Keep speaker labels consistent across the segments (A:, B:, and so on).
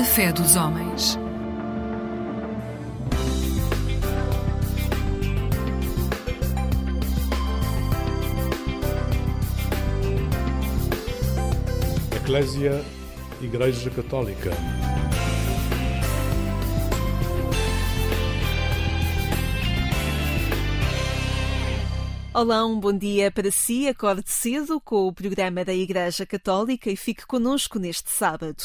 A: A fé dos homens.
B: Eclésia Igreja Católica.
C: Olá, um bom dia para si. Acorde cedo com o programa da Igreja Católica e fique conosco neste sábado.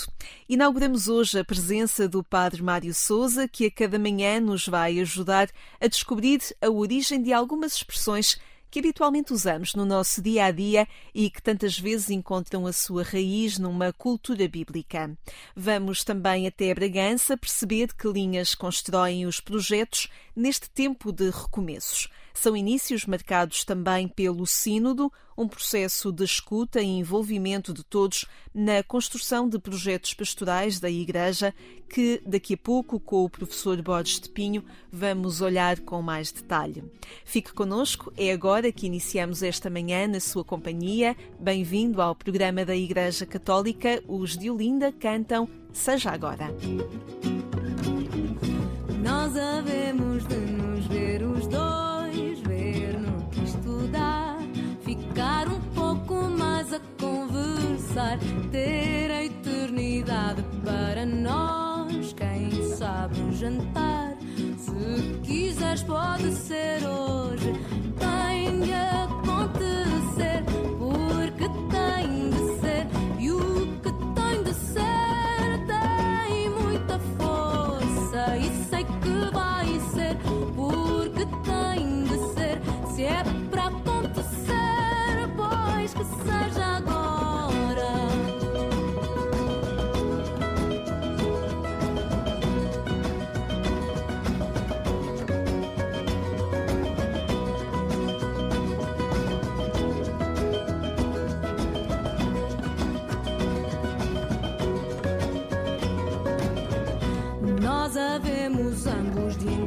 C: Inauguramos hoje a presença do Padre Mário Souza, que a cada manhã nos vai ajudar a descobrir a origem de algumas expressões que habitualmente usamos no nosso dia a dia e que tantas vezes encontram a sua raiz numa cultura bíblica. Vamos também até Bragança perceber que linhas constroem os projetos neste tempo de recomeços. São inícios marcados também pelo Sínodo, um processo de escuta e envolvimento de todos na construção de projetos pastorais da Igreja, que daqui a pouco, com o professor Borges de Pinho, vamos olhar com mais detalhe. Fique conosco, é agora que iniciamos esta manhã na sua companhia. Bem-vindo ao programa da Igreja Católica. Os de Olinda cantam Seja Agora.
D: Nós havemos de conversar, ter a eternidade para nós. Quem sabe um jantar, se quiseres, pode ser hoje.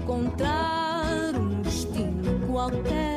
D: Encontrar um destino qualquer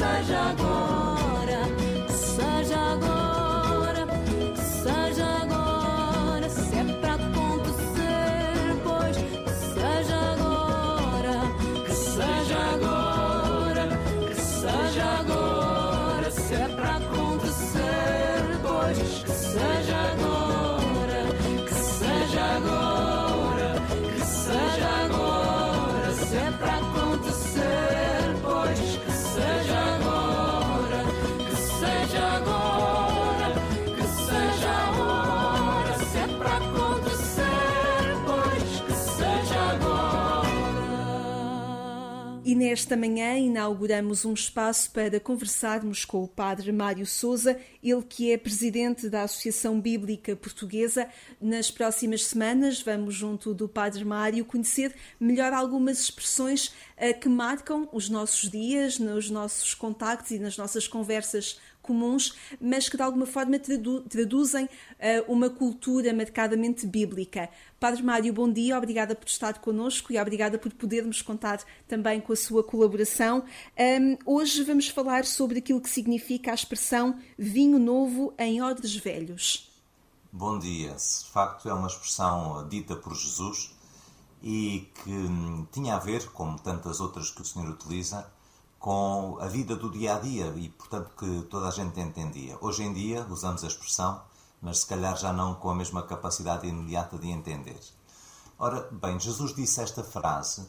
D: pois
C: nesta manhã inauguramos um espaço para conversarmos com o Padre Mário Souza, ele que é presidente da Associação Bíblica Portuguesa. Nas próximas semanas vamos, junto do Padre Mário, conhecer melhor algumas expressões eh, que marcam os nossos dias, nos nossos contactos e nas nossas conversas comuns, mas que de alguma forma tradu- traduzem eh, uma cultura marcadamente bíblica. Padre Mário, bom dia, obrigada por estar connosco e obrigada por podermos contar também com a sua colaboração. Ahm, hoje vamos falar sobre aquilo que significa a expressão vinho novo em odres velhos.
E: Bom dia. De facto, é uma expressão dita por Jesus e que hum, tinha a ver, como tantas outras que o Senhor utiliza, com a vida do dia a dia e, portanto, que toda a gente entendia. Hoje em dia usamos a expressão, mas se calhar já não com a mesma capacidade imediata de entender. Ora, bem, Jesus disse esta frase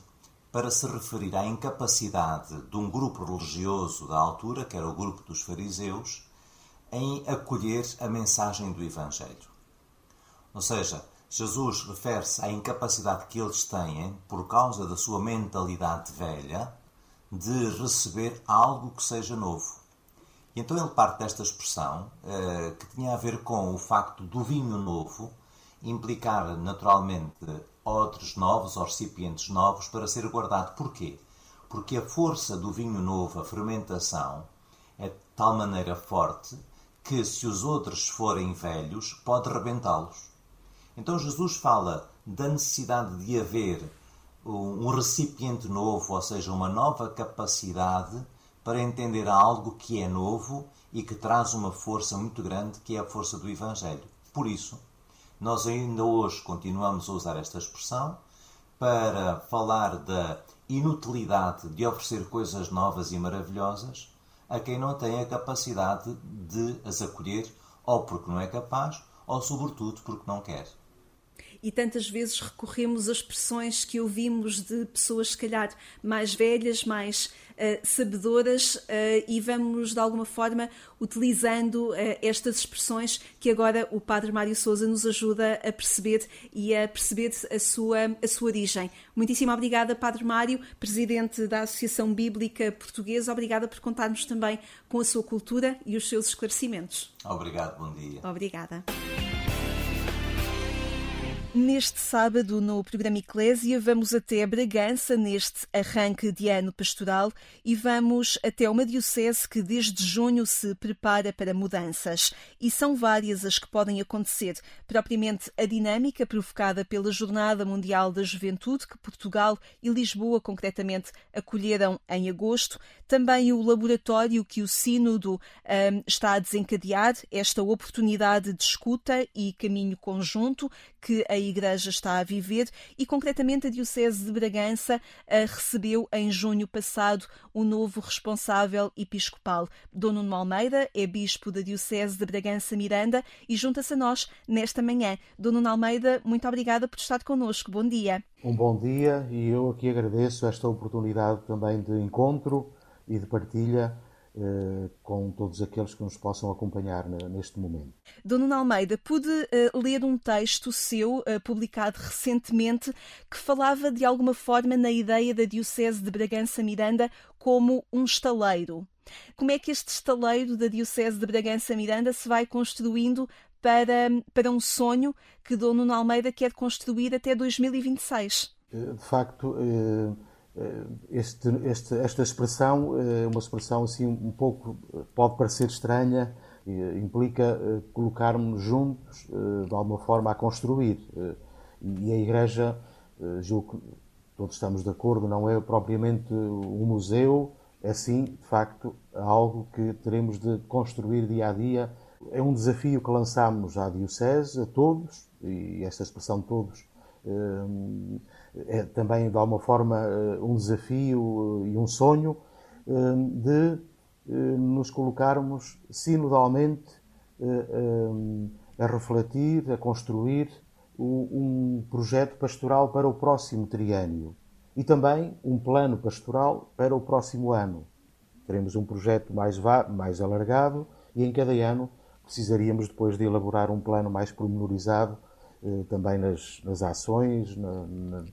E: para se referir à incapacidade de um grupo religioso da altura, que era o grupo dos fariseus, em acolher a mensagem do Evangelho. Ou seja, Jesus refere-se à incapacidade que eles têm, por causa da sua mentalidade velha, de receber algo que seja novo. E então ele parte desta expressão, eh, que tinha a ver com o facto do vinho novo implicar naturalmente outros novos, ou recipientes novos, para ser guardado. Porquê? Porque a força do vinho novo, a fermentação, é de tal maneira forte que, se os outros forem velhos, pode rebentá-los. Então Jesus fala da necessidade de haver um recipiente novo, ou seja, uma nova capacidade para entender algo que é novo e que traz uma força muito grande, que é a força do Evangelho. Por isso, nós ainda hoje continuamos a usar esta expressão para falar da inutilidade de oferecer coisas novas e maravilhosas a quem não tem a capacidade de as acolher, ou porque não é capaz, ou sobretudo porque não quer
C: e tantas vezes recorremos a expressões que ouvimos de pessoas, se calhar, mais velhas, mais uh, sabedoras, uh, e vamos, de alguma forma, utilizando uh, estas expressões que agora o Padre Mário Souza nos ajuda a perceber e a perceber a sua, a sua origem. Muitíssimo obrigada, Padre Mário, Presidente da Associação Bíblica Portuguesa. Obrigada por contarmos também com a sua cultura e os seus esclarecimentos.
E: Obrigado, bom dia.
C: Obrigada. Neste sábado, no programa Eclésia, vamos até Bragança, neste arranque de ano pastoral, e vamos até uma diocese que desde junho se prepara para mudanças. E são várias as que podem acontecer. Propriamente a dinâmica provocada pela Jornada Mundial da Juventude, que Portugal e Lisboa, concretamente, acolheram em agosto. Também o laboratório que o Sínodo um, está a desencadear, esta oportunidade de escuta e caminho conjunto que a Igreja está a viver e, concretamente, a Diocese de Bragança recebeu em junho passado o novo responsável episcopal. Dom Nuno Almeida é bispo da Diocese de Bragança Miranda e junta-se a nós nesta manhã. Dom Nuno Almeida, muito obrigada por estar connosco. Bom dia.
A: Um bom dia e eu aqui agradeço esta oportunidade também de encontro e de partilha eh, com todos aqueles que nos possam acompanhar neste momento.
C: Dona Almeida, pude uh, ler um texto seu, uh, publicado recentemente, que falava de alguma forma na ideia da Diocese de Bragança Miranda como um estaleiro. Como é que este estaleiro da Diocese de Bragança Miranda se vai construindo para, para um sonho que Dona Almeida quer construir até 2026?
A: De facto, eh, este, este, esta expressão é uma expressão assim um pouco pode parecer estranha implica eh, colocarmos juntos de alguma forma a construir. E a Igreja julgo que todos estamos de acordo não é propriamente um museu é sim de facto algo que teremos de construir dia a dia. É um desafio que lançamos à diocese a todos e esta expressão todos é também de alguma forma eh, um desafio e um sonho eh, de eh, nos colocarmos sinodalmente a refletir, a construir um projeto pastoral para o próximo triênio e também um plano pastoral para o próximo ano. Teremos um projeto mais, mais alargado e em cada ano precisaríamos depois de elaborar um plano mais pormenorizado também nas, nas ações, na, na,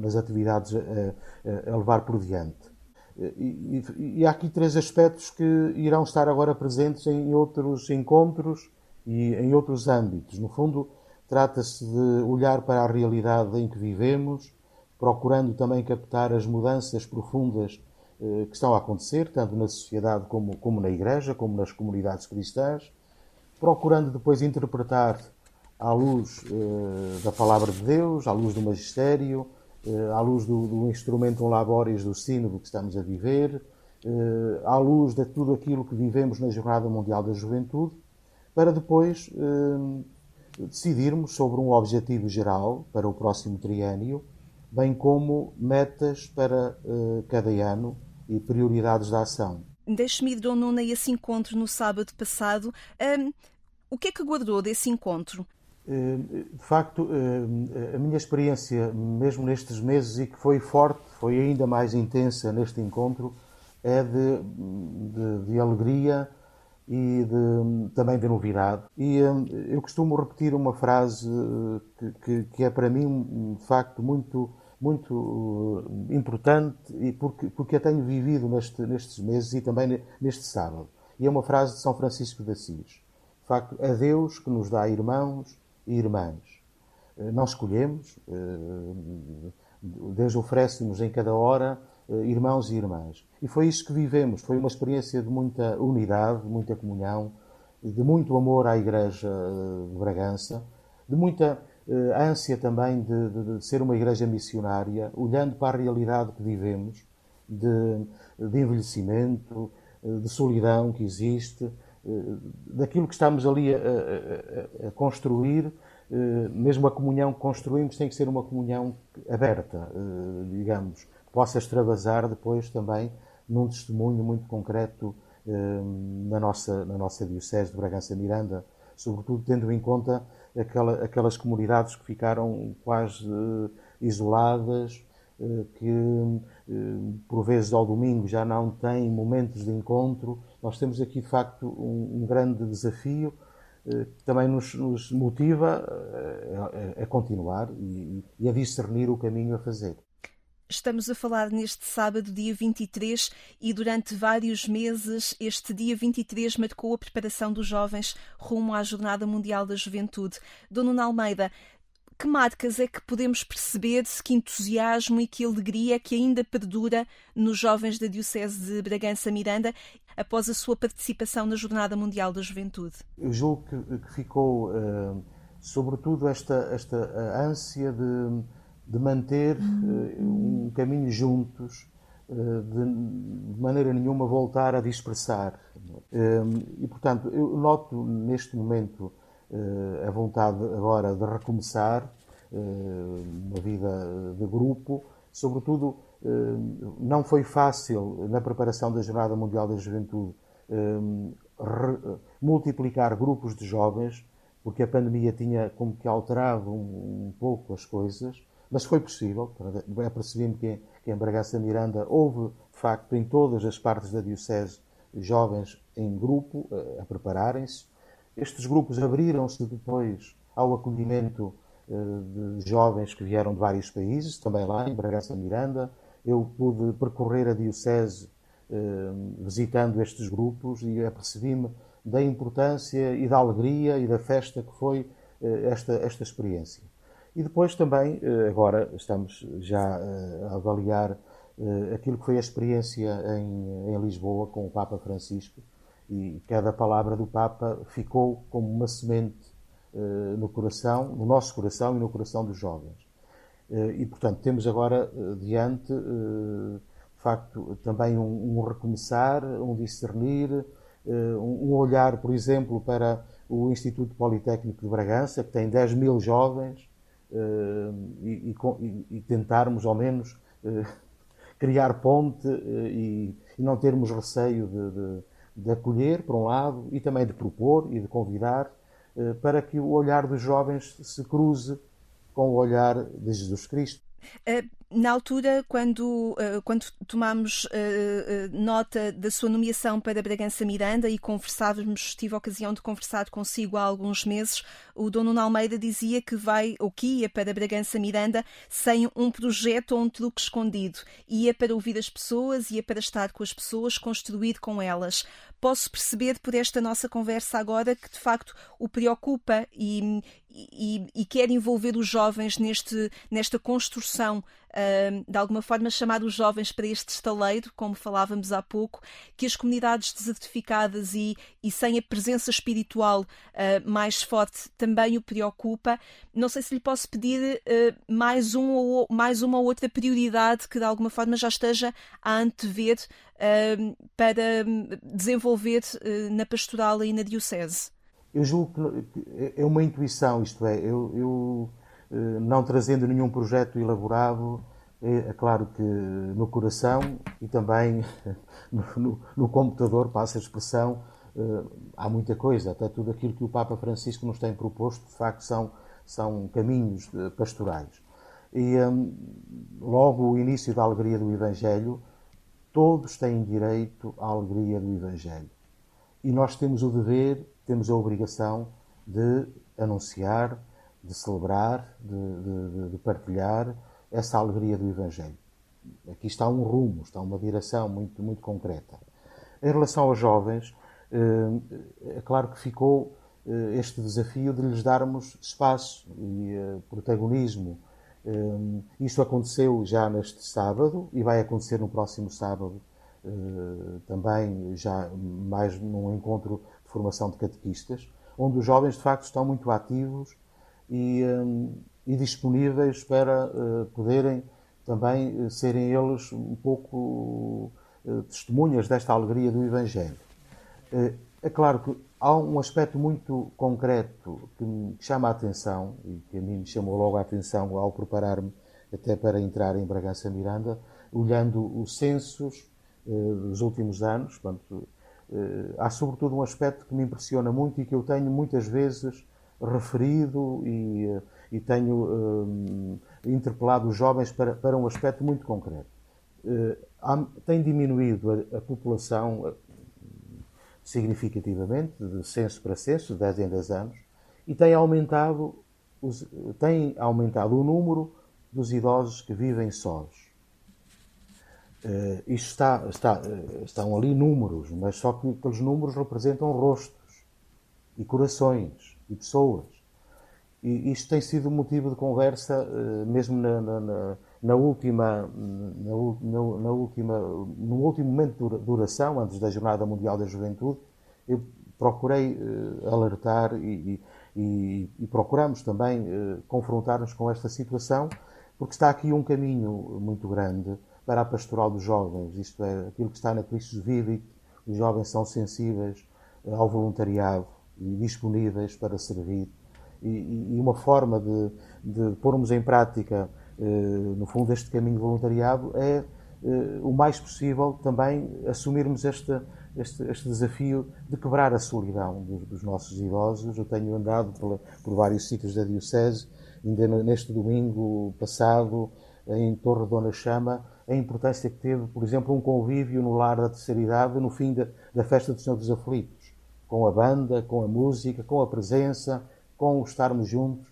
A: nas atividades a, a, levar por diante. E, e, e, há aqui três aspectos que irão estar agora presentes em outros encontros e em outros âmbitos. No fundo, trata-se de olhar para a realidade em que vivemos, procurando também captar as mudanças profundas eh, que estão a acontecer, tanto na sociedade como, como na Igreja, como nas comunidades cristãs, procurando depois interpretar à luz eh, da palavra de Deus, à luz do magistério, eh, à luz do, do instrumento laboris do sínodo que estamos a viver, eh, à luz de tudo aquilo que vivemos na Jornada Mundial da Juventude, para depois decidirmos sobre um objetivo geral para o próximo triênio, bem como metas para cada ano e prioridades da ação.
C: Deixe-me ir, Dom Nuno, a esse encontro no sábado passado. Um, o que é que guardou desse encontro?
A: De facto, a minha experiência, mesmo nestes meses, e que foi forte, foi ainda mais intensa neste encontro, é de, de, de alegria e de, também de novidade. E eu costumo repetir uma frase que, que, que é para mim, de facto, muito muito importante e porque, porque a tenho vivido neste, nestes meses e também neste sábado. E é uma frase de São Francisco de Assis. De facto, é Deus que nos dá irmãos irmãs. Eh, nós escolhemos, eh, Deus oferece-nos em cada hora eh, irmãos e irmãs. E foi isso que vivemos. Foi uma experiência de muita unidade, de muita comunhão, de muito amor à Igreja de Bragança, de muita ânsia também de, de, de, ser uma igreja missionária, olhando para a realidade que vivemos, de, de envelhecimento, de solidão que existe, daquilo que estamos ali a, a, a construir, mesmo a comunhão que construímos tem que ser uma comunhão aberta, digamos, que possa extravasar depois também num testemunho muito concreto na nossa, na nossa Diocese de Bragança Miranda, sobretudo tendo em conta aquela, aquelas comunidades que ficaram quase isoladas, que por vezes ao domingo já não têm momentos de encontro. Nós temos aqui de facto um, um grande desafio que também nos, nos motiva a, a, continuar e, e a discernir o caminho a fazer.
C: Estamos a falar neste sábado, dia 23, e durante vários meses este dia 23 marcou a preparação dos jovens rumo à Jornada Mundial da Juventude. Dona Almeida, que marcas é que podemos perceber, que entusiasmo e que alegria que ainda perdura nos jovens da Diocese de Bragança Miranda após a sua participação na Jornada Mundial da Juventude?
A: Eu julgo que, que ficou, uh, sobretudo, esta, esta ânsia de de manter uh, um caminho juntos, uh, de, de, maneira nenhuma voltar a dispersar. E, portanto, eu noto neste momento a vontade agora de recomeçar uma vida de grupo, sobretudo não foi fácil na preparação da Jornada Mundial da Juventude multiplicar grupos de jovens, porque a pandemia tinha como que alterado um, pouco as coisas. Mas foi possível, apercebi-me que, que em Bragaça Miranda houve, de facto, em todas as partes da Diocese, jovens em grupo eh, a prepararem-se. Estes grupos abriram-se depois ao acolhimento eh, de jovens que vieram de vários países, também lá em Bragaça Miranda. Eu pude percorrer a Diocese eh, visitando estes grupos e apercebi-me da importância e da alegria e da festa que foi esta, esta experiência. E depois também, eh, agora estamos já eh, a avaliar eh, aquilo que foi a experiência em, em Lisboa com o Papa Francisco e cada palavra do Papa ficou como uma semente no coração, no nosso coração e no coração dos jovens. E, portanto, temos agora diante, de facto, também um, recomeçar, um discernir, um olhar, por exemplo, para o Instituto Politécnico de Bragança, que tem 10 mil jovens, e, tentarmos, ao menos, criar ponte e, e, não termos receio de, de, de, acolher, por um lado, e também de propor e de convidar, para que o olhar dos jovens se cruze com o olhar de Jesus Cristo
C: na altura, quando, uh, quando tomámos uh, nota da sua nomeação para Bragança Miranda e conversávamos, tive a ocasião de conversar consigo há alguns meses, o Dono Almeida dizia que vai ou que ia para Bragança Miranda sem um projeto ou um truque escondido. Ia para ouvir as pessoas, ia para estar com as pessoas, construir com elas. Posso perceber por esta nossa conversa agora que de facto o preocupa e, e, e quer envolver os jovens neste, nesta construção de alguma forma chamar os jovens para este estaleiro, como falávamos há pouco, que as comunidades desertificadas e, e sem a presença espiritual uh, mais forte também o preocupa. Não sei se lhe posso pedir uh, mais, um ou, mais uma ou outra prioridade que de alguma forma já esteja a antever uh, para desenvolver na pastoral e na diocese.
A: Eu julgo que é uma intuição, isto é, eu, eu eh, não trazendo nenhum projeto elaborado, é, é, claro que no coração e também no, no, no computador, passa a expressão, há muita coisa, até tudo aquilo que o Papa Francisco nos tem proposto, de facto, são, são caminhos pastorais. E logo o início da alegria do Evangelho, todos têm direito à alegria do Evangelho. E nós temos o dever, temos a obrigação de anunciar, de celebrar, de, de, de partilhar essa alegria do Evangelho. Aqui está um rumo, está uma direção muito, muito concreta. Em relação aos jovens, eh, é claro que ficou eh, este desafio de lhes darmos espaço e eh, protagonismo. Isso aconteceu já neste sábado e vai acontecer no próximo sábado também, já mais num encontro formação de catequistas, onde os jovens de facto estão muito ativos e, e disponíveis para poderem também serem eles um pouco testemunhas desta alegria do Evangelho. Eh, é claro que há um aspecto muito concreto que me chama a atenção e que a mim me chamou logo a atenção ao preparar-me até para entrar em Bragança Miranda, olhando os censos eh, dos últimos anos. Portanto, eh, há sobretudo um aspecto que me impressiona muito e que eu tenho muitas vezes referido e, e tenho interpelado os jovens para, para um aspecto muito concreto. Há, tem diminuído a, a população, significativamente, de censo para censo, de 10 em 10 anos, e tem aumentado, os, tem aumentado o número dos idosos que vivem sós. Uh, isto está, está, uh, estão ali números, mas só que aqueles números representam rostos e corações e pessoas. E isto tem sido motivo de conversa, uh, mesmo na, na, na última, na, na, última, no último momento de duração, antes da Jornada Mundial da Juventude, eu procurei uh, alertar e, e, e, procuramos também confrontar-nos com esta situação, porque está aqui um caminho muito grande para a pastoral dos jovens, isto é, aquilo que está na Christus Vivit, os jovens são sensíveis uh, ao voluntariado e disponíveis para servir, e, e uma forma de, de pormos em prática eh, no fundo, este caminho voluntariado é eh, o mais possível também assumirmos este, este, este desafio de quebrar a solidão dos, dos nossos idosos. Eu tenho andado por, por vários sítios da Diocese, ainda neste domingo passado, em Torre Dona Chama, a importância que teve, por exemplo, um convívio no lar da terceira idade no fim da, da festa do Senhor dos Aflitos, com a banda, com a música, com a presença, com o estarmos juntos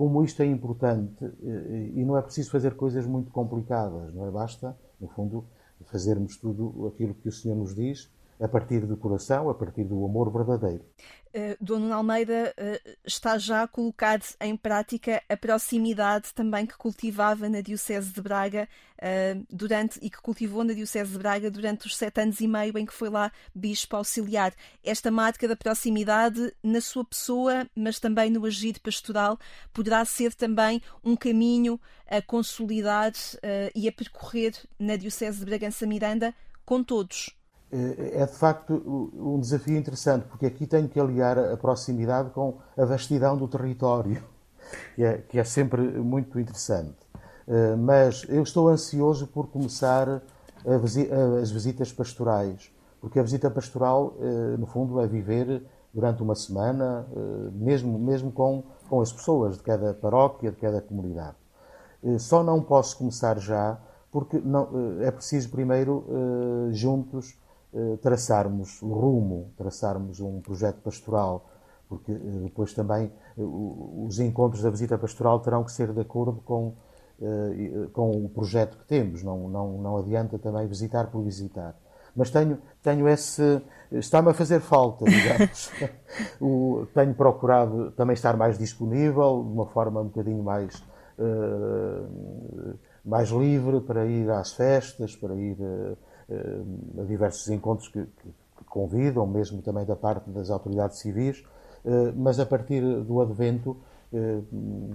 A: como isto é importante eh, e não é preciso fazer coisas muito complicadas, não é? Basta, no fundo, fazermos tudo aquilo que o Senhor nos diz a partir do coração, a partir do amor verdadeiro.
C: Uh, Dono Almeida uh, está já a colocar em prática a proximidade também que cultivava na Diocese de Braga uh, durante e que cultivou na Diocese de Braga durante os sete anos e meio em que foi lá bispo auxiliar. Esta marca da proximidade na sua pessoa, mas também no agir pastoral, poderá ser também um caminho a consolidar e a percorrer na Diocese de Bragança Miranda com todos
A: é de facto um desafio interessante, porque aqui tenho que aliar a proximidade com a vastidão do território, que é, que é sempre muito interessante. Eh, mas eu estou ansioso por começar as visitas pastorais, porque a visita pastoral, eh, no fundo, é viver durante uma semana, eh, mesmo, mesmo com, com as pessoas de cada paróquia, de cada comunidade. Só não posso começar já, porque não, é preciso primeiro, juntos, eh, traçarmos o rumo, traçarmos um projeto pastoral, porque eh, depois também eh, os encontros da visita pastoral terão que ser de acordo com, com o projeto que temos, não, não, não adianta também visitar por visitar. Mas tenho, tenho esse. Está-me a fazer falta, digamos. o, tenho procurado também estar mais disponível, de uma forma um bocadinho mais, uh, mais livre para ir às festas, para ir. Uh, a diversos encontros que, que, convidam, mesmo também da parte das autoridades civis, eh, mas a partir do advento eh,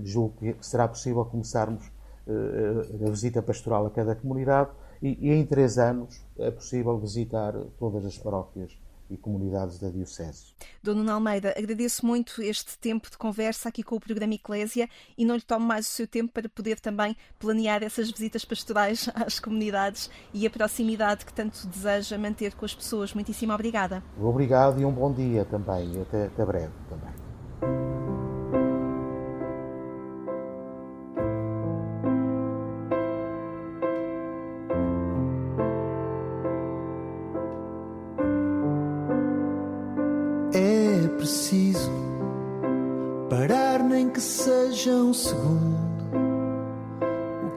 A: julgo que será possível começarmos eh, a visita pastoral a cada comunidade e, e em três anos é possível visitar todas as paróquias e comunidades da Diocese.
C: Dona Almeida, agradeço muito este tempo de conversa aqui com o programa Eclésia e não lhe tomo mais o seu tempo para poder também planear essas visitas pastorais às comunidades e a proximidade que tanto deseja manter com as pessoas. Muitíssimo obrigada.
A: Obrigado e um bom dia também. Até, até breve também.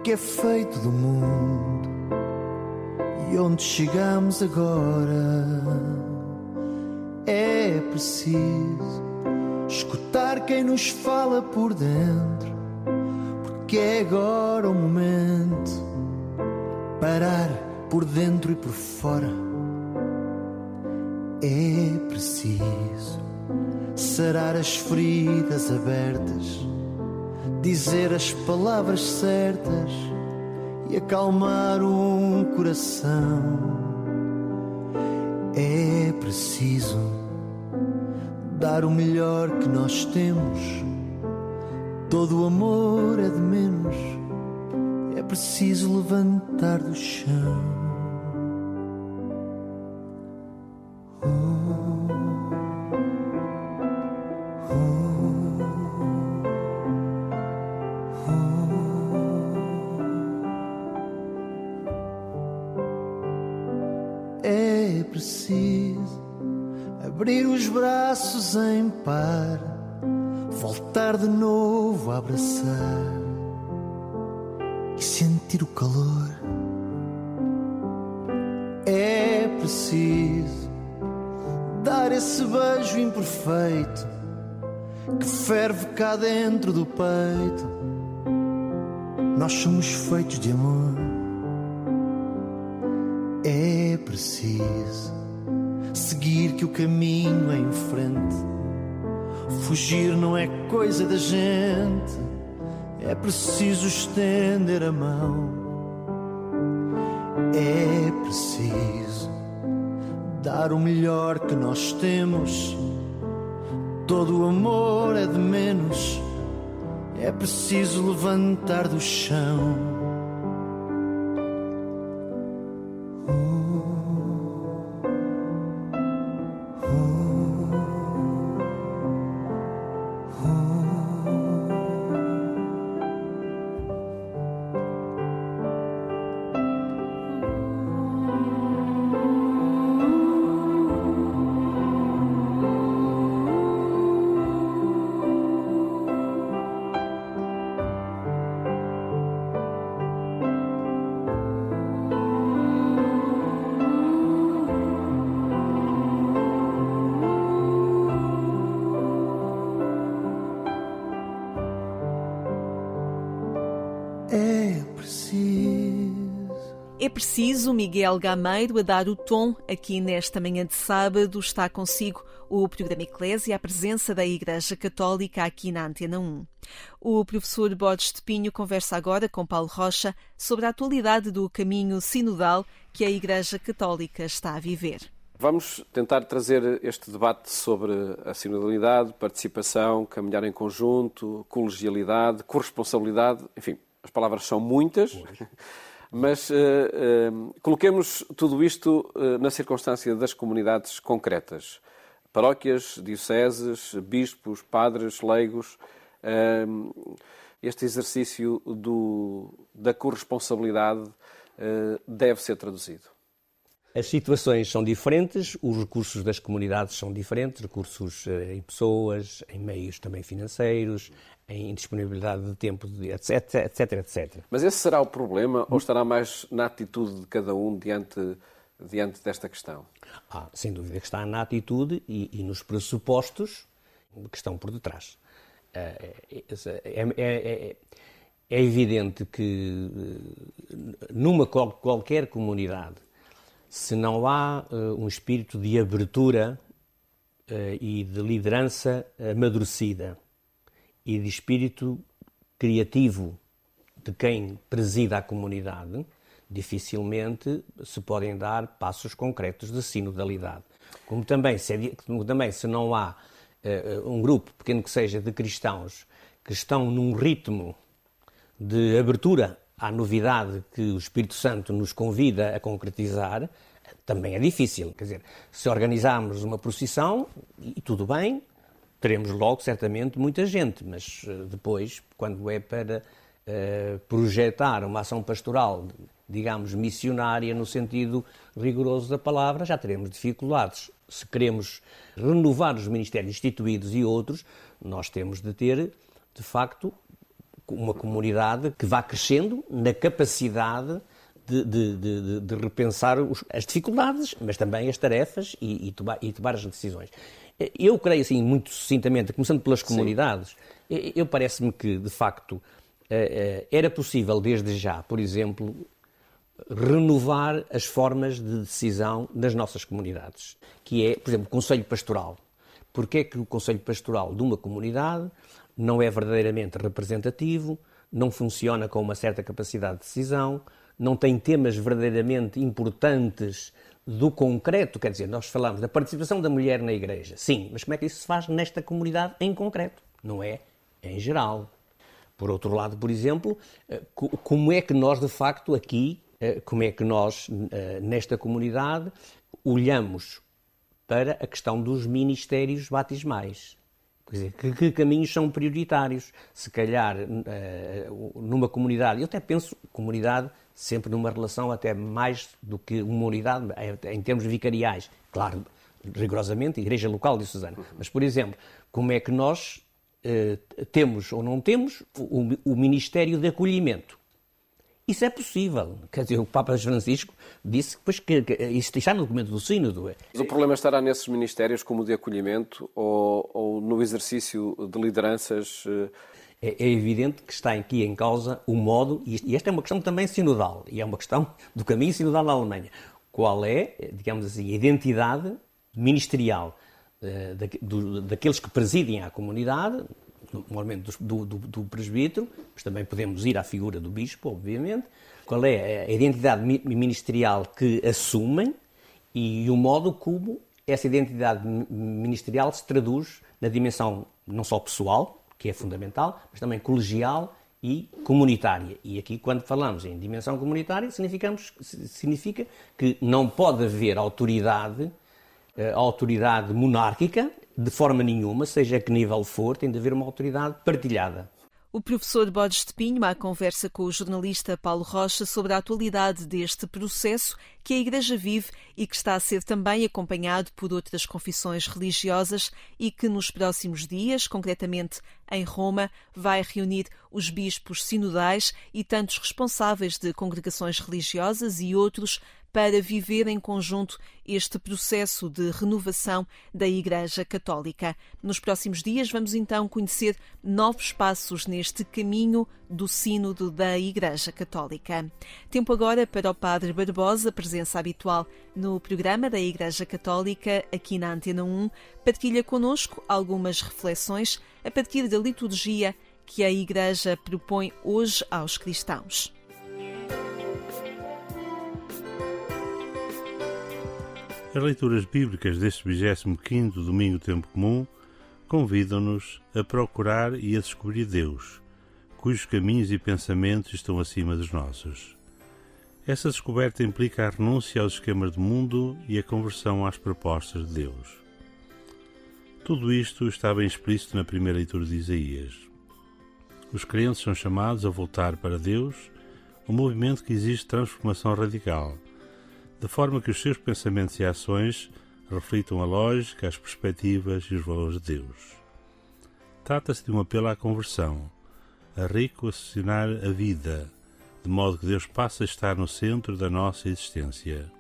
F: Que é feito do mundo e onde chegamos agora. É preciso escutar quem nos fala por dentro, porque é agora o momento parar por dentro e por fora. É preciso sarar as feridas abertas dizer as palavras certas e acalmar um coração. É preciso dar o melhor que nós temos. Todo o amor é de menos. É preciso levantar do chão. Abraçar e sentir o calor. É preciso dar esse beijo imperfeito que ferve cá dentro do peito. Nós somos feitos de amor. É preciso que o caminho é em frente Fugir não é coisa da gente, é preciso estender a mão. É preciso dar o melhor que nós temos. Todo o amor é de menos, é preciso levantar do chão.
C: É preciso Miguel Gameiro a dar o tom aqui nesta manhã de sábado. Está consigo o programa Eclésia, a presença da Igreja Católica aqui na Antena 1. O professor Borges de Pinho conversa agora com Paulo Rocha sobre a atualidade do caminho sinodal que a Igreja Católica está a viver.
G: Vamos tentar trazer este debate sobre a sinodalidade, participação, caminhar em conjunto, colegialidade, corresponsabilidade, enfim, as palavras são muitas. Mas uh, uh, coloquemos tudo isto uh, na circunstância das comunidades concretas. Paróquias, dioceses, bispos, padres, leigos. este exercício do, da corresponsabilidade deve ser traduzido.
H: As situações são diferentes, os recursos das comunidades são diferentes, recursos em pessoas, em meios também financeiros, em disponibilidade de tempo, etc, etc, etc.
G: Mas esse será o problema ou estará mais na atitude de cada um diante, diante desta questão?
H: Ah, sem dúvida que está na atitude e, e nos pressupostos que estão por detrás. É, é, é, é evidente que numa qualquer comunidade, se não há um espírito de abertura e de liderança amadurecida, e de espírito criativo de quem presida a comunidade, dificilmente se podem dar passos concretos de sinodalidade. como também se, é, como também, se não há uh, um grupo, pequeno que seja, de cristãos que estão num ritmo de abertura à novidade que o Espírito Santo nos convida a concretizar, também é difícil. Quer dizer, se organizarmos uma procissão, e tudo bem, teremos logo certamente muita gente, mas eh, depois, quando é para uh, projetar uma ação pastoral, digamos, missionária no sentido rigoroso da palavra, já teremos dificuldades. Se queremos renovar os ministérios instituídos e outros, nós temos de ter, de facto, uma comunidade que vá crescendo na capacidade de, de, de, de repensar os, as dificuldades, mas também as tarefas e, e, tomar, e, tomar, as decisões. Eu creio, assim, muito sucintamente, começando pelas comunidades, Sim. eu parece-me que, de facto, eh, eh, era possível, desde já, por exemplo, renovar as formas de decisão das nossas comunidades, que é, por exemplo, o Conselho Pastoral. Porquê é que o Conselho Pastoral de uma comunidade não é verdadeiramente representativo, não funciona com uma certa capacidade de decisão, não tem temas verdadeiramente importantes do concreto, quer dizer, nós falamos da participação da mulher na igreja, sim, mas como é que isso se faz nesta comunidade em concreto? Não é em geral. Por outro lado, por exemplo, eh, como é que nós de facto aqui, eh, como é que nós eh, nesta comunidade olhamos para a questão dos ministérios batismais? Quer dizer, que, que, caminhos são prioritários? Se calhar, numa comunidade, eu até penso comunidade sempre numa relação até mais do que uma unidade, em termos vicariais. Claro, rigorosamente, igreja local de Susana. Mas, por exemplo, como é que nós uh, temos ou não temos o, o Ministério de Acolhimento? Isso é possível. Quer dizer, o Papa Francisco disse pois, que, que isso está no documento do Sínodo.
G: Mas o problema estará nesses ministérios como o de acolhimento ou, ou no exercício de lideranças? Eh,
H: é, é, evidente que está aqui em causa o modo, e esta é uma questão também sinodal, e é uma questão do caminho sinodal da Alemanha. Qual é, digamos assim, a identidade ministerial uh, da, do, daqueles que presidem a comunidade, normalmente do, do, do, presbítero, mas também podemos ir à figura do bispo, obviamente. Qual é a identidade ministerial que assumem e o modo como essa identidade ministerial se traduz na dimensão não só pessoal, que é fundamental, mas também colegial e comunitária. E aqui, quando falamos em dimensão comunitária, significa que não pode haver autoridade, eh, autoridade monárquica, de forma nenhuma, seja que nível for, tem de haver uma autoridade partilhada.
C: O professor Borges de Pinho, à conversa com o jornalista Paulo Rocha sobre a atualidade deste processo que a Igreja vive e que está a ser também acompanhado por outras confissões religiosas e que nos próximos dias, concretamente em Roma, vai reunir os bispos sinodais e tantos responsáveis de congregações religiosas e outros para viver em conjunto este processo de renovação da Igreja Católica. Nos próximos dias vamos então conhecer novos passos neste caminho do Sínodo da Igreja Católica. Tempo agora para o Padre Barbosa, presença habitual no programa da Igreja Católica aqui na Antena 1, partilha conosco algumas reflexões a partir da liturgia que a Igreja propõe hoje aos cristãos.
I: As leituras bíblicas deste 25º Domingo Tempo Comum convidam-nos a procurar e a descobrir Deus, cujos caminhos e pensamentos estão acima dos nossos. Essa descoberta implica a renúncia aos esquemas do mundo e a conversão às propostas de Deus. Tudo isto está bem explícito na primeira leitura de Isaías. Os crentes são chamados a voltar para Deus, um movimento que exige transformação radical de forma que os seus pensamentos e ações reflitam a lógica, as perspectivas e os valores de Deus. Trata-se de um apelo à conversão, a reconstitucionar a vida, de modo que Deus passe a estar no centro da nossa existência.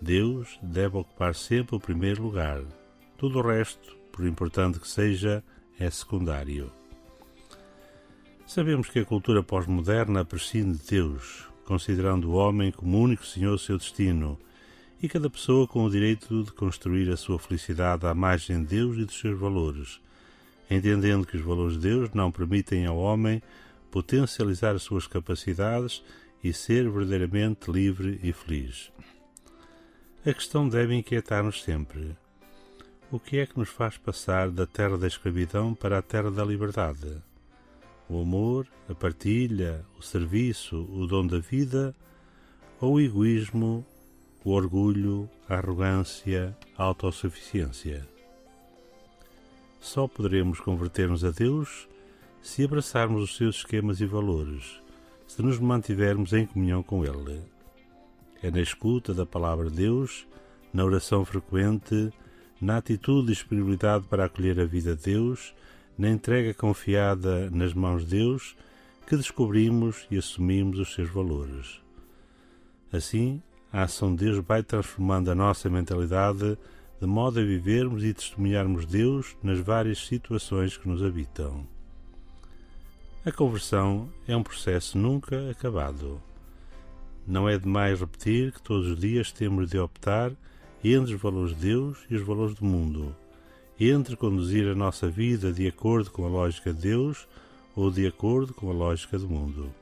I: Deus deve ocupar sempre o primeiro lugar. Tudo o resto, por importante que seja, é secundário. Sabemos que a cultura pós-moderna prescinde de Deus, considerando o homem como único senhor do seu destino, e cada pessoa com o direito de construir a sua felicidade à margem de Deus e dos seus valores, entendendo que os valores de Deus não permitem ao homem potencializar as suas capacidades e ser verdadeiramente livre e feliz. A questão deve inquietar-nos sempre. O que é que nos faz passar da terra da escravidão para a terra da liberdade? O amor, a partilha, o serviço, o dom da vida ou o egoísmo, o orgulho, a arrogância, a autossuficiência? Só poderemos converter-nos a Deus se abraçarmos os seus esquemas e valores, se nos mantivermos em comunhão com Ele. É na escuta da palavra de Deus, na oração frequente, na atitude e disponibilidade para acolher a vida de Deus, na entrega confiada nas mãos de Deus, que descobrimos e assumimos os seus valores. Assim, a ação de Deus vai transformando a nossa mentalidade de modo a vivermos e testemunharmos Deus nas várias situações que nos habitam. A conversão é um processo nunca acabado. Não é demais repetir que todos os dias temos de optar entre os valores de Deus e os valores do mundo, entre conduzir a nossa vida de acordo com a lógica de Deus ou de acordo com a lógica do mundo.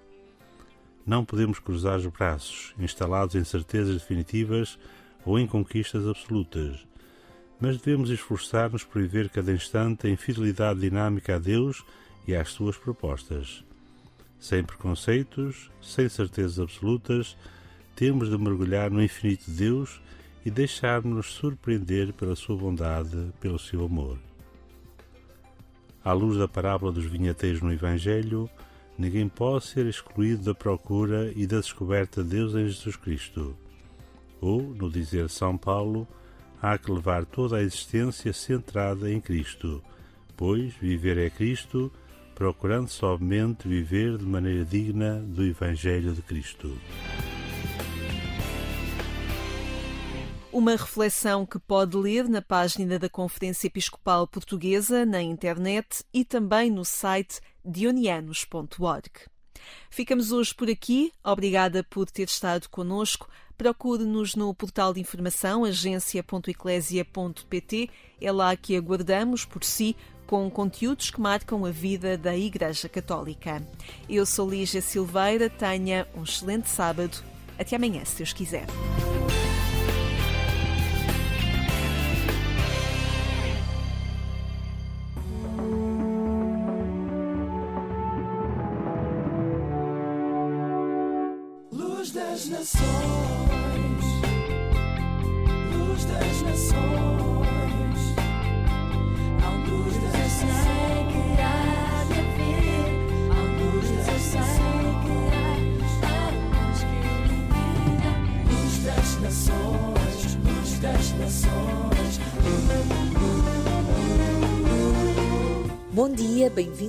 I: Não podemos cruzar os braços, instalados em certezas definitivas ou em conquistas absolutas, mas devemos esforçar-nos por viver cada instante em fidelidade dinâmica a Deus e às suas propostas. Sem preconceitos, sem certezas absolutas, temos de mergulhar no infinito de Deus e deixar-nos surpreender pela sua bondade, pelo seu amor. À luz da parábola dos vinheteiros no Evangelho, ninguém pode ser excluído da procura e da descoberta de Deus em Jesus Cristo. Ou, no dizer São Paulo, há que levar toda a existência centrada em Cristo, pois viver é Cristo procurando somente viver de maneira digna do Evangelho de Cristo.
C: Uma reflexão que pode ler na página da Conferência Episcopal Portuguesa na internet e também no site dionianos.org. Ficamos hoje por aqui. Obrigada por ter estado conosco. Procure-nos no portal de informação agência.eclésia.pt. É lá que aguardamos por si com conteúdos que marcam a vida da Igreja Católica. Eu sou Lígia Silveira, tenha um excelente sábado. Até amanhã, se Deus quiser.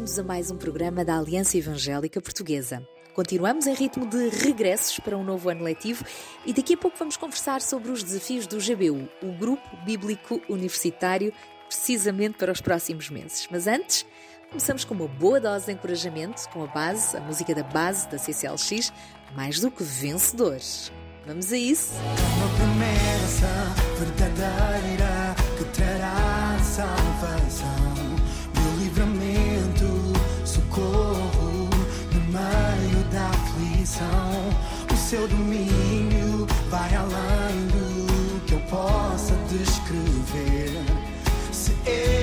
J: Bem-vindos a mais um programa da Aliança Evangélica Portuguesa. Continuamos em ritmo de regressos para um novo ano letivo e daqui a pouco vamos conversar sobre os desafios do GBU, o Grupo Bíblico Universitário, precisamente para os próximos meses. Mas antes, começamos com uma boa dose de encorajamento com a base, a música da base da CCLX, mais do que vencedores. Vamos a isso?
K: Uma promessa verdadeira que seu domínio vai além do que eu possa descrever. Se Ele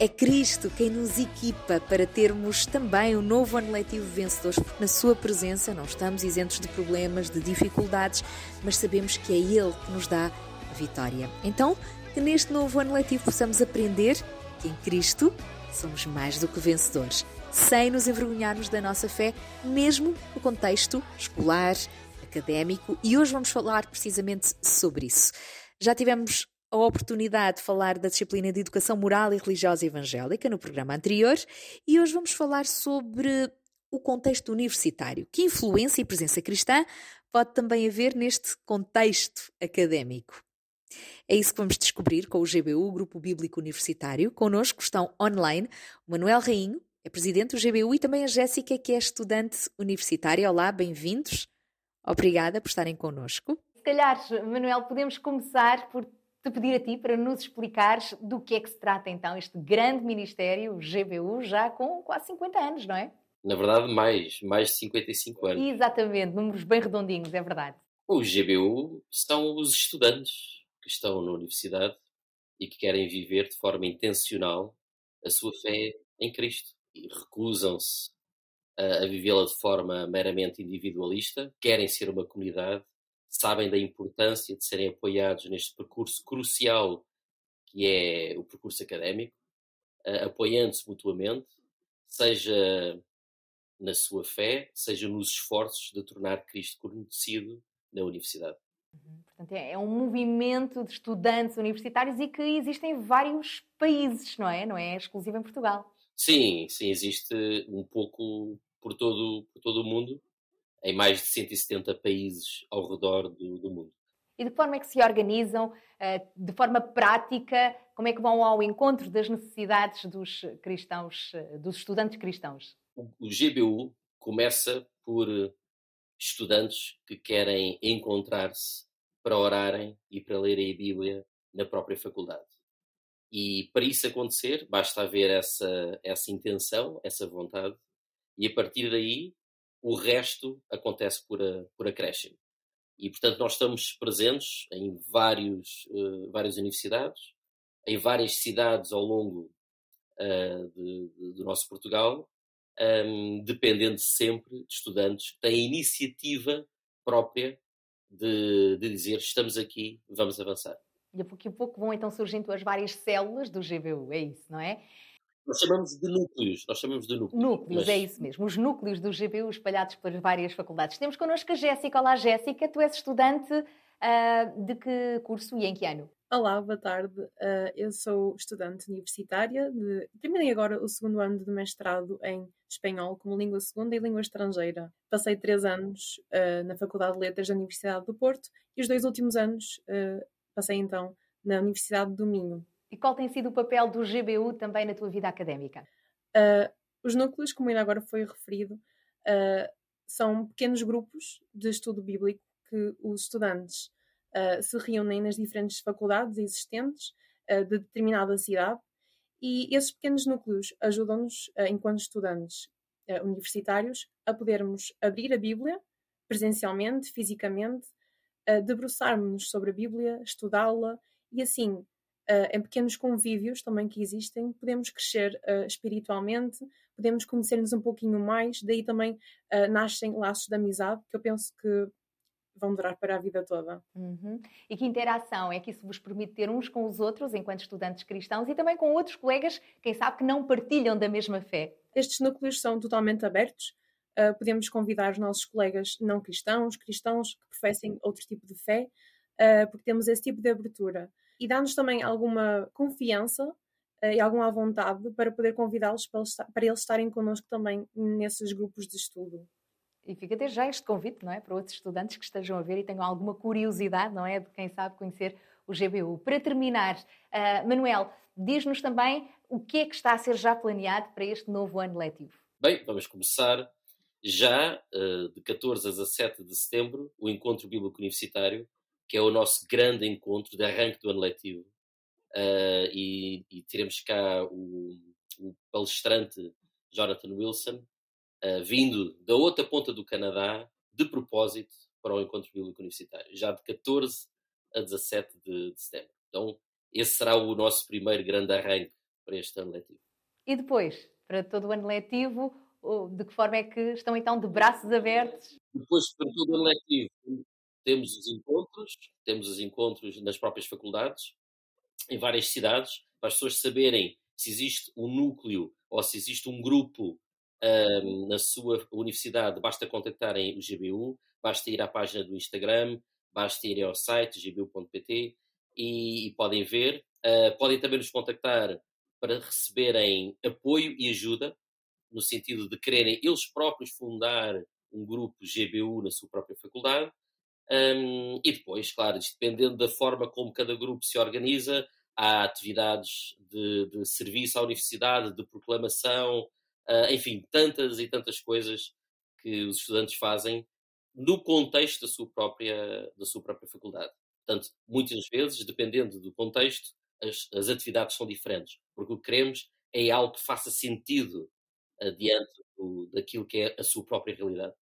K: É
J: Cristo quem nos equipa para termos também um novo ano letivo vencedores, porque na Sua presença não estamos isentos de problemas, de dificuldades, mas sabemos que é Ele que nos dá a vitória. Então, que neste novo ano letivo possamos aprender que em Cristo somos mais do que vencedores, sem nos envergonharmos da nossa fé, mesmo no contexto escolar, académico, e hoje vamos falar precisamente sobre isso. Já tivemos a oportunidade de falar da disciplina de educação moral e religiosa evangélica no programa anterior e hoje vamos falar sobre o contexto universitário. Que influência e presença cristã pode também haver neste contexto académico? É isso que vamos descobrir com o GBU, o Grupo Bíblico Universitário. Connosco estão online o Manuel Rainho, é presidente do GBU, e também a Jéssica, que é estudante universitária. Olá, bem-vindos. Obrigada por estarem connosco.
L: Se calhar, Manuel, podemos começar por te pedir a ti para nos explicares do que é que se trata então este grande ministério, o GBU, já com quase 50 anos, não é?
M: Na verdade, mais, mais de 55 anos.
L: Exatamente, números bem redondinhos, é verdade.
M: O GBU são os estudantes que estão na universidade e que querem viver de forma intencional a sua fé em Cristo e recusam-se a, a vivê-la de forma meramente individualista, querem ser uma comunidade, sabem da importância de serem apoiados neste percurso crucial que é o percurso académico, uh, apoiando-se mutuamente, seja na sua fé, seja nos esforços de tornar Cristo conhecido na universidade.
L: Uhum. Portanto, é, é um movimento de estudantes universitários e que existe em vários países, não é? Não é exclusivo em Portugal.
M: Sim, sim, existe um pouco por todo, por todo o mundo, em mais de 170 países ao redor do, do mundo.
L: E de forma é que se organizam, eh, de forma prática, como é que vão ao encontro das necessidades dos cristãos, eh, dos estudantes cristãos?
M: O GBU começa por estudantes que querem encontrar-se para orarem e para lerem a Bíblia na própria faculdade. E para isso acontecer, basta haver essa, essa intenção, essa vontade, e a partir daí o resto acontece por, a, por acréscimo. E, portanto, nós estamos presentes em vários, uh, várias universidades, em várias cidades ao longo uh, de, de, do nosso Portugal, um, dependendo sempre de estudantes que têm iniciativa própria de, de dizer estamos aqui, vamos avançar.
L: E a pouco a pouco vão então surgindo as várias células do GBU, é isso, não é?
M: Nós chamamos de núcleos, nós chamamos de núcleos.
L: Núcleos, mas... é isso mesmo. Os núcleos do GBU espalhados por várias faculdades. Temos connosco a Jéssica. Olá, Jéssica. Tu és estudante uh, de que curso e em que ano?
N: Olá, boa tarde. Uh, eu sou estudante universitária. De... Terminei agora o segundo ano de mestrado em espanhol como língua segunda e língua estrangeira. Passei três anos uh, na Faculdade de Letras da Universidade do Porto e os dois últimos anos uh, passei então na Universidade do Minho.
L: E qual tem sido o papel do GBU também na tua vida académica?
N: os núcleos, como ainda agora foi referido, são pequenos grupos de estudo bíblico que os estudantes uh, se reúnem nas diferentes faculdades existentes uh, de determinada cidade e esses pequenos núcleos ajudam-nos, uh, enquanto estudantes universitários, a podermos abrir a Bíblia presencialmente, fisicamente, debruçarmos-nos sobre a Bíblia, estudá-la e assim em pequenos convívios também que existem, podemos crescer uh, espiritualmente, podemos conhecer-nos um pouquinho mais, daí também uh, nascem laços de amizade, que eu penso que vão durar para a vida toda.
L: Uhum. E que interação é que isso vos permite ter uns com os outros, enquanto estudantes cristãos, e também com outros colegas, quem sabe que não partilham da mesma fé?
N: Estes núcleos são totalmente abertos. Uh, podemos convidar os nossos colegas não cristãos, cristãos que professem outro tipo de fé, uh, porque temos esse tipo de abertura. E dá-nos também alguma confiança uh, e alguma vontade para poder convidá-los para, para eles estarem connosco também nesses grupos de estudo.
L: E fica desde já este convite, não é? Para outros estudantes que estejam a ver e tenham alguma curiosidade, não é? De quem sabe conhecer o GBU. Para terminar, uh, Manuel, diz-nos também o que é que está a ser já planeado para este novo ano letivo.
M: Bem, vamos começar já uh, de 14 a 17 de setembro o Encontro Bíblico Universitário, que é o nosso grande encontro de arranque do ano letivo. Uh, e, e, teremos cá o, o palestrante Jonathan Wilson, uh, vindo da outra ponta do Canadá, de propósito, para o Encontro Bíblico Universitário, já de 14 a 17 de, de setembro. Então, esse será o nosso primeiro grande arranque para este ano letivo.
L: E depois, para todo o ano letivo, de que forma é que estão então de braços abertos?
M: Depois, para todo o ano letivo, temos os encontros, temos os encontros nas próprias faculdades, em várias cidades, para as pessoas saberem se existe um núcleo ou se existe um grupo um, na sua universidade, basta contactarem o GBU, basta ir à página do Instagram, basta ir ao site gbu.pt e, e, podem ver. Uh, podem também nos contactar para receberem apoio e ajuda, no sentido de quererem eles próprios fundar um grupo GBU na sua própria faculdade. Um, e depois, claro, dependendo da forma como cada grupo se organiza, há atividades de, de serviço à universidade, de proclamação, uh, enfim, tantas e tantas coisas que os estudantes fazem no contexto da sua própria, da sua própria faculdade. Portanto, muitas vezes, dependendo do contexto, as, as atividades são diferentes, porque o que queremos é algo que faça sentido adiante do, daquilo que é a sua própria realidade.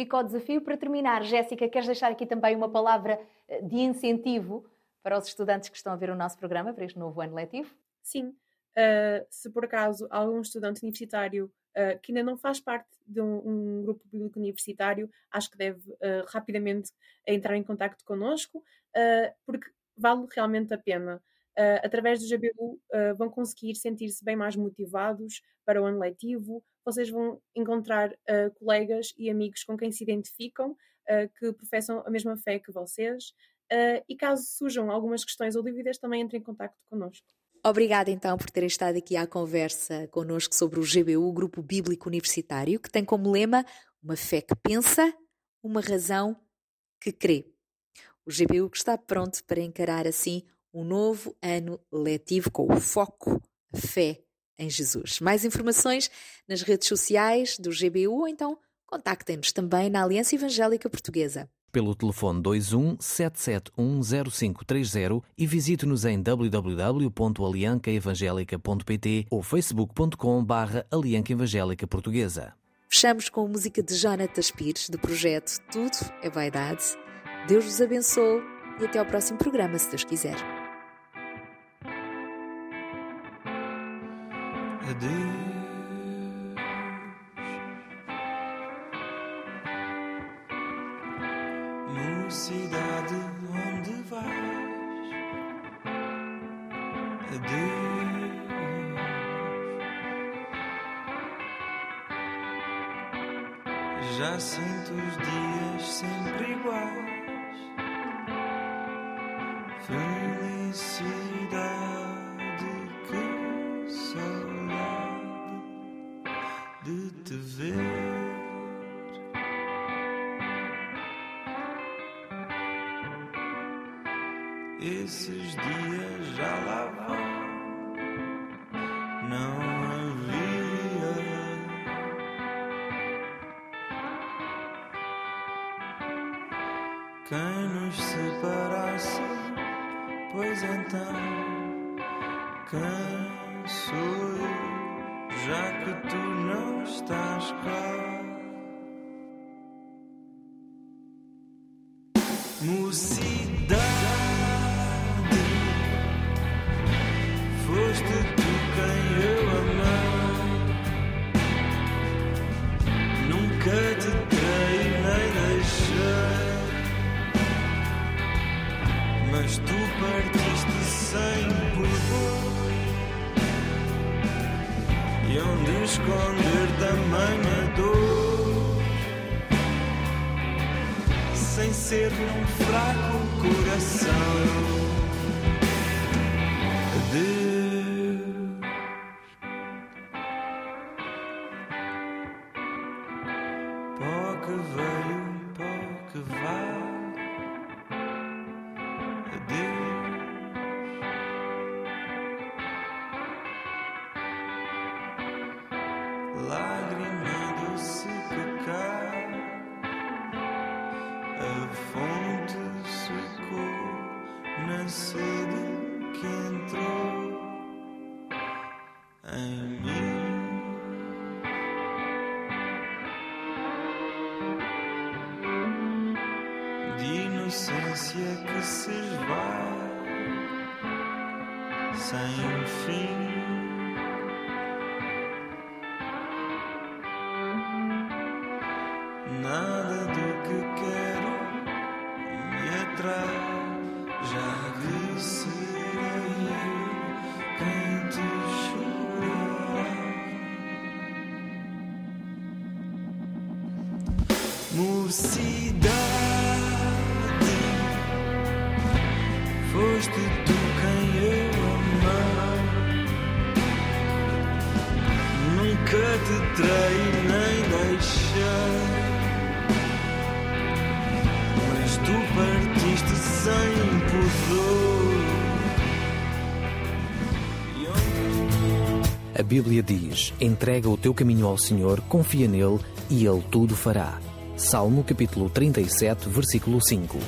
L: Fica o desafio para terminar. Jéssica, queres deixar aqui também uma palavra eh, de incentivo para os estudantes que estão a ver o nosso programa para este novo ano letivo?
N: Sim. Uh, se por acaso algum estudante universitário uh, que ainda não faz parte de um, um, grupo público universitário, acho que deve uh, rapidamente entrar em contato connosco, porque vale realmente a pena. Através do GBU vão conseguir sentir-se bem mais motivados para o ano letivo, vocês vão encontrar colegas e amigos com quem se identificam, que professam a mesma fé que vocês, Uh, e caso surjam algumas questões ou dúvidas, também entre em contato connosco.
J: Obrigada então por terem estado aqui à conversa connosco sobre o GBU, Grupo Bíblico Universitário, que tem como lema uma fé que pensa, uma razão que crê. O GBU que está pronto para encarar assim um novo ano letivo com o foco, a fé em Jesus. Mais informações nas redes sociais do GBU ou então contactem-nos também na Aliança Evangélica Portuguesa
O: pelo telefone 21 7710530 e visite-nos em www.aliancaevangelica.pt ou facebook.com barra Alianca Evangélica Portuguesa.
J: Fechamos com música de Jonatas Pires, do projeto Tudo é Vaidade. Deus vos abençoe e até ao próximo programa, se Deus quiser. Adeus.
P: cidade onde vais. Adeus. Já sinto os dias sempre iguais. Felicidade, ver. Esses dias já lá vão, não havia. Quem nos separasse, pois então, quem sou Mocidade. Ser num fraco coração.
O: Bíblia diz: entrega o teu caminho ao Senhor, confia nele e ele tudo fará. Salmo capítulo 37, versículo 5.